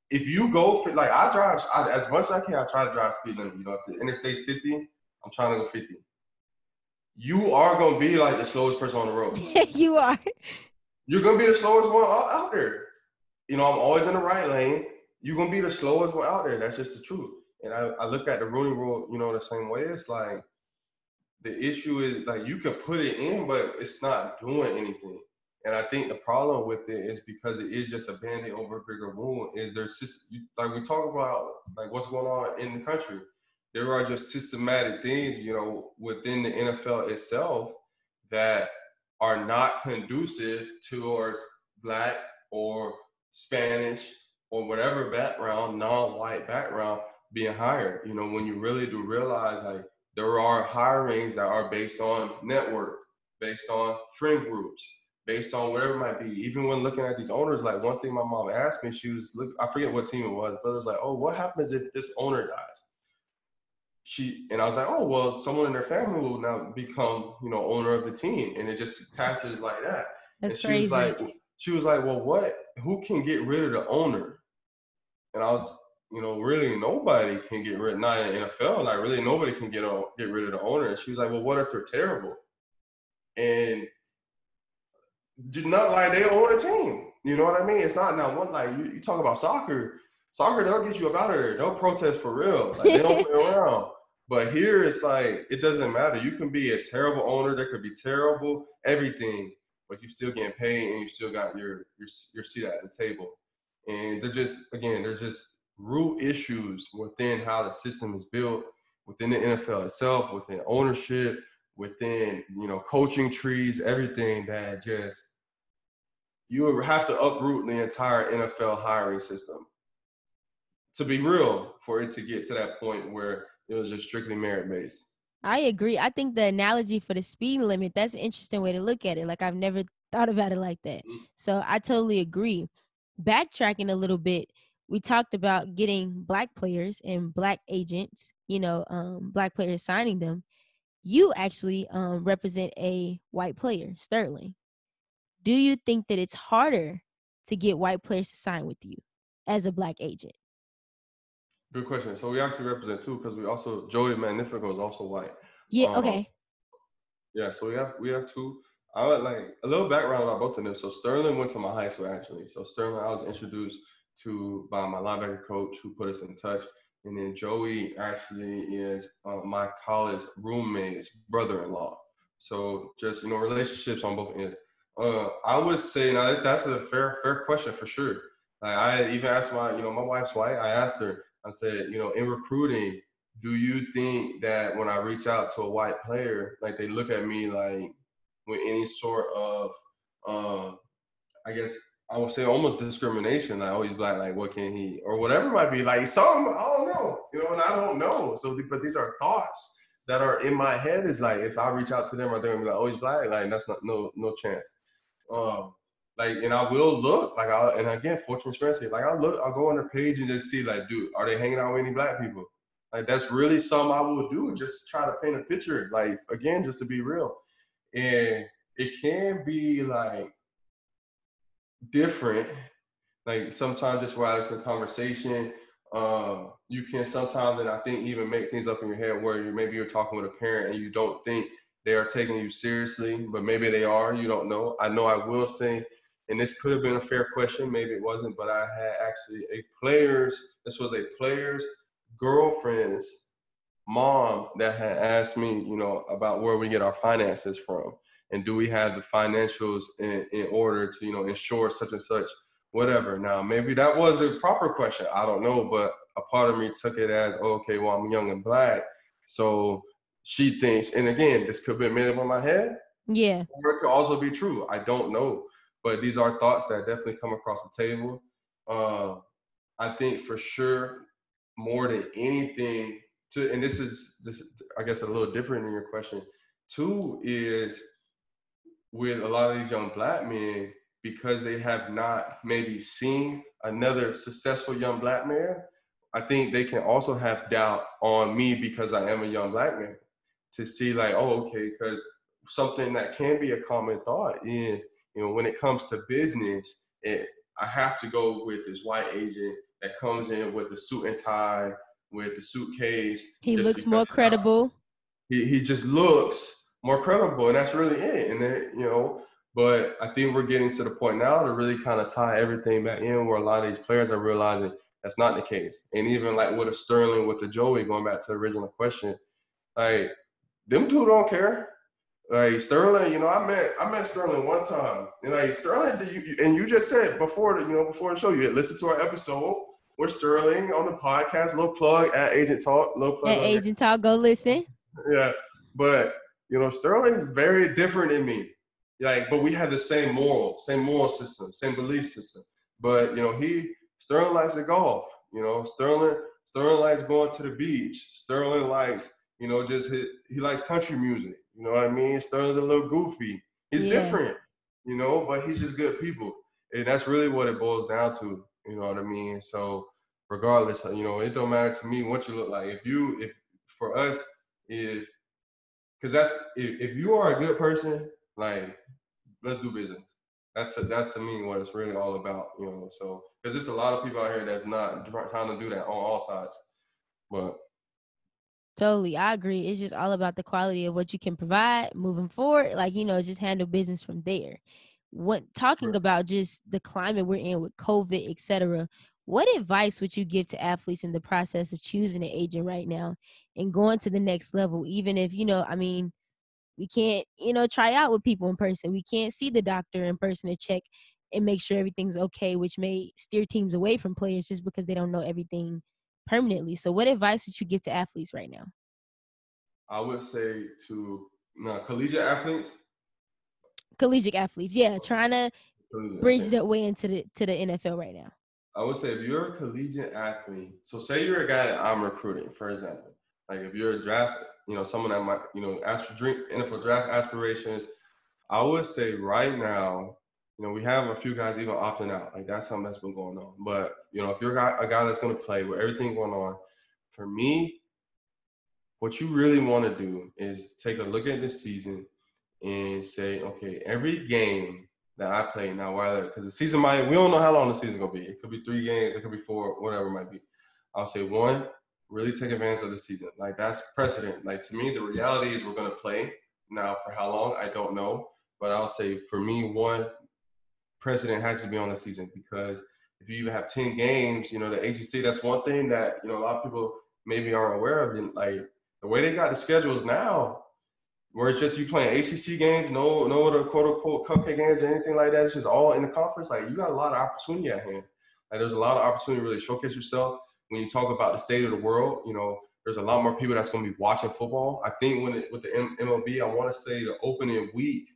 if you go for like I drive I, as much as I can, I try to drive speed limit. You know, if the interstate's fifty, I'm trying to go fifty. You are gonna be like the slowest person on the road. you are you're gonna be the slowest one out there. You know, I'm always in the right lane. You're gonna be the slowest one out there. That's just the truth. And I, I look at the Rooney Rule, you know, the same way. It's like the issue is like you can put it in, but it's not doing anything. And I think the problem with it is because it is just a band-aid over a bigger wound. Is there's just like we talk about like what's going on in the country. There are just systematic things, you know, within the NFL itself that are not conducive towards black or Spanish or whatever background, non-white background being hired. You know, when you really do realize like there are hirings that are based on network, based on friend groups, based on whatever it might be. Even when looking at these owners, like one thing my mom asked me, she was look, I forget what team it was, but it was like, oh, what happens if this owner dies? She and I was like, oh well, someone in their family will now become, you know, owner of the team, and it just passes like that. That's and she crazy. was like, she was like, well, what? Who can get rid of the owner? And I was, you know, really nobody can get rid. Not in NFL, like really nobody can get get rid of the owner. And she was like, well, what if they're terrible? And not like they own a team. You know what I mean? It's not now one like you, you talk about soccer. Soccer, they'll get you up out of there. They'll protest for real. Like, they don't play around. But here it's like it doesn't matter. You can be a terrible owner. There could be terrible everything, but you still getting paid and you still got your your your seat at the table. And they're just again, there's just root issues within how the system is built, within the NFL itself, within ownership, within you know coaching trees, everything that just you have to uproot the entire NFL hiring system to be real for it to get to that point where it was just strictly merit based. I agree. I think the analogy for the speed limit, that's an interesting way to look at it. Like I've never thought about it like that. Mm-hmm. So I totally agree. Backtracking a little bit, we talked about getting black players and black agents, you know, um, black players signing them you actually um, represent a white player, Sterling. Do you think that it's harder to get white players to sign with you as a black agent? Good question. So we actually represent two because we also Joey Magnifico is also white. Yeah. Um, okay. Yeah. So we have we have two. I would like a little background about both of them. So Sterling went to my high school actually. So Sterling, I was introduced to by my linebacker coach who put us in touch. And then Joey actually is uh, my college roommate's brother-in-law. So just you know relationships on both ends. Uh, I would say now that's a fair fair question for sure. Like I even asked my you know my wife's white. I asked her. I said you know in recruiting, do you think that when I reach out to a white player, like they look at me like with any sort of um, I guess I would say almost discrimination. Like, oh, he's black. Like, what can he or whatever might be. Like, some I don't know. You know, and I don't know. So, but these are thoughts that are in my head. Is like, if I reach out to them, are they gonna be like, oh, he's black? Like, that's not no no chance. Um, like, and I will look like, I and again, fortune transparency. Like, I look, I'll go on their page and just see, like, dude, are they hanging out with any black people? Like, that's really something I will do. Just try to paint a picture. Like, again, just to be real, and it can be like different. Like sometimes just while it's a conversation, um, you can sometimes, and I think even make things up in your head where you maybe you're talking with a parent and you don't think they are taking you seriously, but maybe they are. You don't know. I know I will say, and this could have been a fair question, maybe it wasn't, but I had actually a player's. This was a player's girlfriend's mom that had asked me, you know, about where we get our finances from. And do we have the financials in, in order to you know ensure such and such whatever. Now maybe that was a proper question i don't know but a part of me took it as oh, okay well i'm young and black so she thinks and again this could be made up in my head. Yeah. Or it could also be true i don't know but these are thoughts that definitely come across the table uh, i think for sure more than anything to and this is this i guess a little different in your question two is with a lot of these young black men because they have not maybe seen another successful young black man. I think they can also have doubt on me because I am a young black man to see like, oh, okay, because something that can be a common thought is, you know, when it comes to business, it, I have to go with this white agent that comes in with the suit and tie, with the suitcase. He looks more credible. He, he just looks more credible, and that's really it. And then you know, but I think we're getting to the point now to really kind of tie everything back in, where a lot of these players are realizing that's not the case. And even like with a Sterling, with the Joey, going back to the original question, like them two don't care. Like Sterling, you know, I met I met Sterling one time, and like Sterling, you, and you just said before the you know before the show, you had listened to our episode with Sterling on the podcast. Little plug at Agent Talk. Little plug at Agent Talk. Go listen. Yeah, but you know, Sterling is very different than me. Like, but we have the same moral, same moral system, same belief system. But you know, he Sterling likes to golf. You know, Sterling Sterling likes going to the beach. Sterling likes you know just hit, he likes country music. You know what I mean? Sterling's a little goofy. He's yeah. different, you know, but he's just good people. And that's really what it boils down to. You know what I mean? So regardless, uh, you know, it don't matter to me what you look like. If you, if for us, if because that's if, if you are a good person, like let's do business. That's a, that's to me what it's really all about. You know, so because there's a lot of people out here that's not trying to do that on all sides, but Totally. I agree. It's just all about the quality of what you can provide moving forward. Like, you know, just handle business from there. What talking right. about just the climate we're in with COVID, etc. What advice would you give to athletes in the process of choosing an agent right now and going to the next level? Even if, you know, I mean, we can't, you know, try out with people in person. We can't see the doctor in person to check and make sure everything's okay, which may steer teams away from players just because they don't know everything permanently. So, what advice would you give to athletes right now? I would say to no, collegiate athletes. Collegiate athletes, yeah, trying to bridge that way into the to the NFL right now. I would say if you're a collegiate athlete, so say you're a guy that I'm recruiting, for example, like if you're a draft, you know, someone that might, you know, ask for drink NFL draft aspirations, I would say right now, you know, we have a few guys even opting out. Like that's something that's been going on. But you know, if you're a guy, a guy that's going to play with everything going on, for me, what you really want to do is take a look at this season and say, okay, every game that I play now, whether because the season might, we don't know how long the season gonna be. It could be three games, it could be four, whatever it might be. I'll say one, really take advantage of the season. Like that's precedent. Like to me, the reality is we're gonna play. Now for how long, I don't know. But I'll say for me, one, precedent has to be on the season because if you even have 10 games, you know, the ACC, that's one thing that, you know, a lot of people maybe aren't aware of. And like the way they got the schedules now, where it's just you playing ACC games, no, no other quote unquote cupcake games or anything like that. It's just all in the conference. Like you got a lot of opportunity at hand. Like there's a lot of opportunity to really showcase yourself. When you talk about the state of the world, you know, there's a lot more people that's going to be watching football. I think when it, with the MLB, I want to say the opening week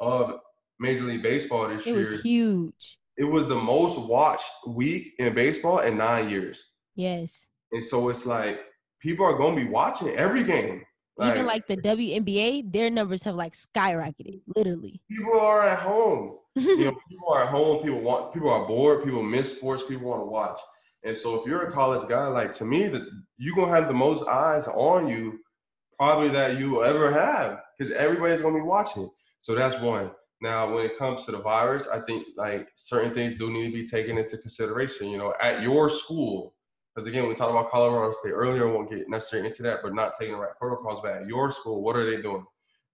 of Major League Baseball this it year. It was huge. It was the most watched week in baseball in nine years. Yes. And so it's like people are going to be watching every game. Even like the WNBA, their numbers have like skyrocketed, literally. People are at home. you know, people are at home. People want. People are bored. People miss sports. People want to watch. And so, if you're a college guy, like to me, that you're gonna have the most eyes on you, probably that you ever have, because everybody's gonna be watching. So that's one. Now, when it comes to the virus, I think like certain things do need to be taken into consideration. You know, at your school, because again, we talked about Colorado State earlier. Won't get necessarily into that, but not taking the right protocols. But at your school, what are they doing?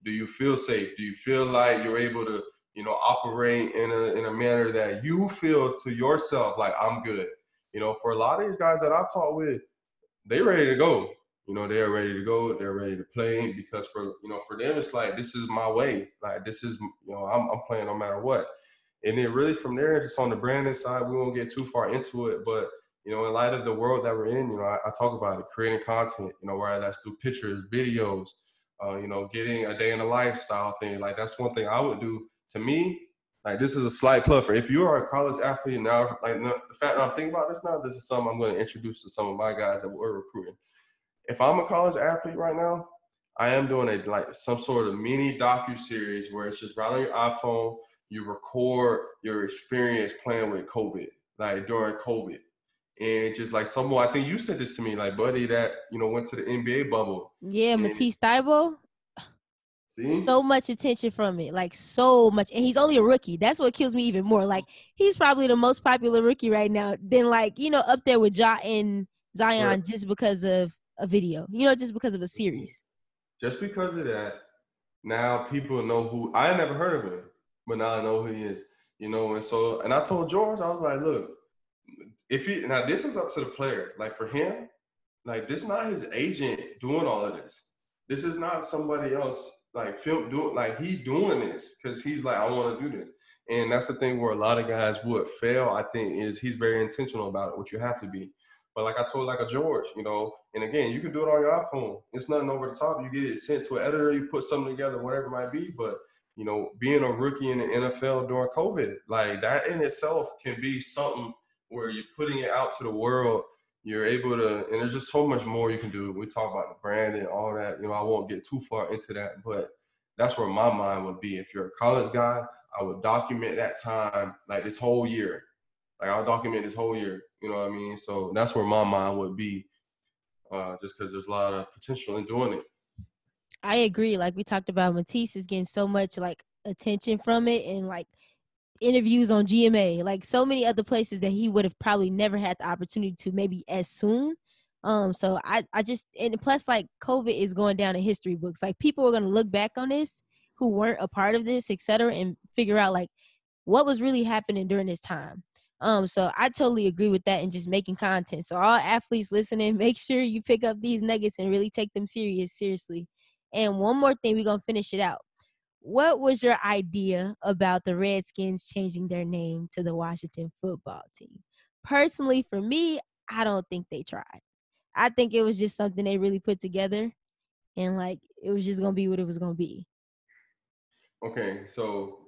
Do you feel safe? Do you feel like you're able to, you know, operate in a in a manner that you feel to yourself like I'm good? You know, for a lot of these guys that I've talked with, they ready to go. You know, they're ready to go. They're ready to play because for you know for them it's like this is my way. Like this is you know I'm I'm playing no matter what. And then really from there, just on the branding side, we won't get too far into it, but you know, in light of the world that we're in, you know, I, I talk about it, creating content, you know, whether that's through pictures, videos, uh, you know, getting a day in the lifestyle thing. Like that's one thing I would do. To me, like this is a slight plug for if you are a college athlete now, like the fact that I'm thinking about this now, this is something I'm going to introduce to some of my guys that we're recruiting. If I'm a college athlete right now, I am doing a like some sort of mini docu series where it's just right on your iPhone. You record your experience playing with COVID, like during COVID and just like someone, I think you said this to me, like buddy that you know went to the NBA bubble. Yeah, and, Matisse Thybulle. See? So much attention from it, like so much, and he's only a rookie. That's what kills me even more. Like he's probably the most popular rookie right now. Then like you know up there with Ja and Zion right. just because of a video. You know, just because of a series. Just because of that, now people know who I never heard of him, but now I know who he is. You know, and so and I told George, I was like, look, if he now this is up to the player. Like for him, like this is not his agent doing all of this. This is not somebody else like film do like he doing this because he's like I want to do this. And that's the thing where a lot of guys would fail. I think is he's very intentional about it, which you have to be. But like I told like a George, you know, and again, you can do it on your iPhone. It's nothing over the top. You get it sent to an editor, you put something together, whatever it might be. But you know, being a rookie in the NFL during COVID, like that in itself can be something where you're putting it out to the world. You're able to, and there's just so much more you can do. We talk about the brand and all that. You know, I won't get too far into that, but that's where my mind would be. If you're a college guy, I would document that time, like this whole year. Like I'll document this whole year. You know what I mean? So that's where my mind would be, uh, just because there's a lot of potential in doing it. I agree. Like we talked about, Matisse is getting so much like attention from it, and like interviews on GMA, like so many other places that he would have probably never had the opportunity to maybe as soon. Um, so I, I just and plus like COVID is going down in history books. Like people are gonna look back on this who weren't a part of this, etc., and figure out like what was really happening during this time. Um, so I totally agree with that and just making content. So all athletes listening, make sure you pick up these nuggets and really take them serious, seriously. And one more thing, we're gonna finish it out. What was your idea about the Redskins changing their name to the Washington football team? Personally, for me, I don't think they tried. I think it was just something they really put together and like it was just gonna be what it was gonna be. Okay, so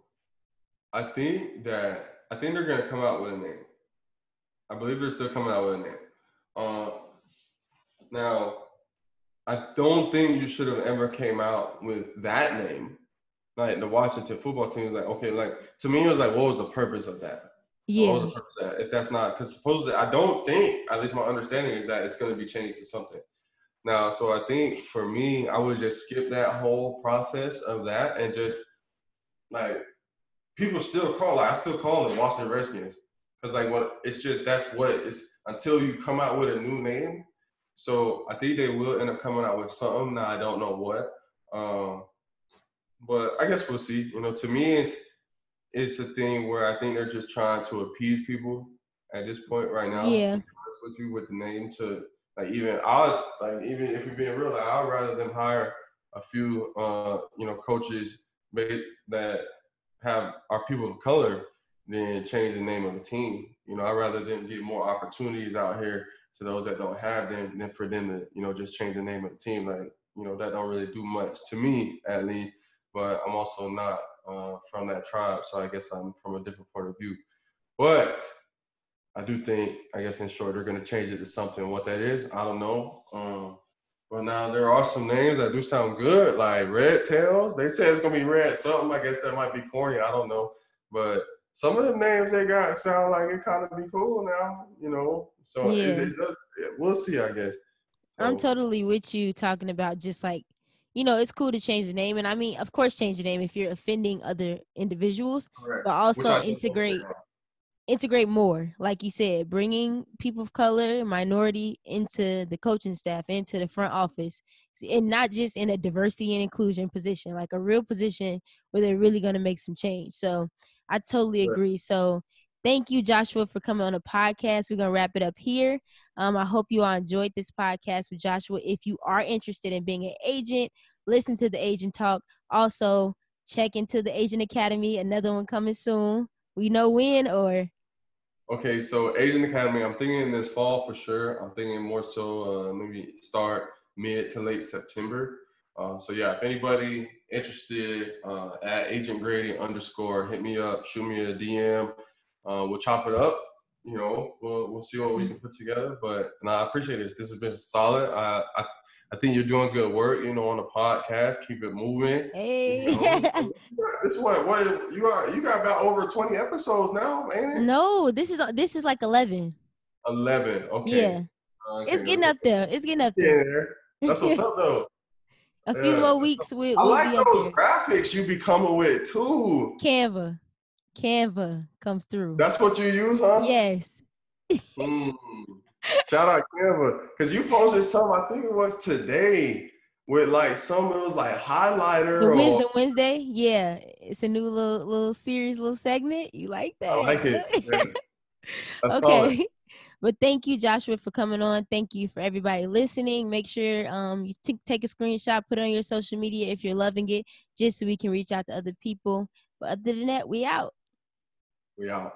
I think that I think they're gonna come out with a name. I believe they're still coming out with a name. Uh, now I don't think you should have ever came out with that name. Like the Washington football team is like, okay, like to me it was like, what was the purpose of that? Yeah. What was the purpose of that? If that's not because supposedly I don't think, at least my understanding is that it's gonna be changed to something. Now, so I think for me, I would just skip that whole process of that and just like people still call like I still call them Washington Redskins. Cause like what it's just that's what it's until you come out with a new name, so I think they will end up coming out with something. Now I don't know what. Um, but I guess we'll see. You know, to me, it's it's a thing where I think they're just trying to appease people at this point right now. Yeah. With you with the name to like even I like even if you're being real, like I'd rather them hire a few uh you know coaches that have our people of color than change the name of a team. You know, I'd rather them get more opportunities out here to those that don't have them than for them to, you know, just change the name of the team. Like, you know, that don't really do much to me at least. But I'm also not uh, from that tribe, so I guess I'm from a different point of view. But I do think, I guess in short, they're gonna change it to something. What that is, I don't know. Um, but now there are some names that do sound good, like Red Tails. They say it's gonna be red something. I guess that might be corny. I don't know. But some of the names they got sound like it kind of be cool now, you know. So yeah. it, it does, we'll see, I guess. So. I'm totally with you talking about just like, you know, it's cool to change the name, and I mean, of course, change the name if you're offending other individuals, Correct. but also integrate integrate more, like you said, bringing people of color, minority into the coaching staff, into the front office, and not just in a diversity and inclusion position, like a real position where they're really going to make some change. So I totally agree. So thank you, Joshua, for coming on the podcast. We're gonna wrap it up here. Um, I hope you all enjoyed this podcast with Joshua. If you are interested in being an agent, listen to the agent talk. Also, check into the Agent Academy. Another one coming soon. We know when or. Okay, so Agent Academy, I'm thinking this fall for sure. I'm thinking more so uh, maybe start mid to late September. Uh, so yeah, if anybody interested uh, at Agent Grady underscore, hit me up, shoot me a DM. Uh, we'll chop it up. You know, we'll we'll see what we can put together. But and I appreciate this. This has been solid. I I, I think you're doing good work. You know, on the podcast, keep it moving. Hey, you know, this what what you got? You got about over 20 episodes now, ain't it? No, this is this is like 11. 11. Okay. Yeah. Okay, it's getting up there. It's getting up there. Yeah, that's what's up though a few yeah. more weeks. We, I like those graphics you be coming with too. Canva, Canva comes through. That's what you use, huh? Yes. mm. Shout out Canva, because you posted some. I think it was today with like some. It was like highlighter. The Wisdom or, Wednesday. Yeah, it's a new little little series, little segment. You like that? I like it. Yeah. okay. But thank you, Joshua, for coming on. Thank you for everybody listening. Make sure um you t- take a screenshot, put it on your social media if you're loving it, just so we can reach out to other people. But other than that, we out. We out.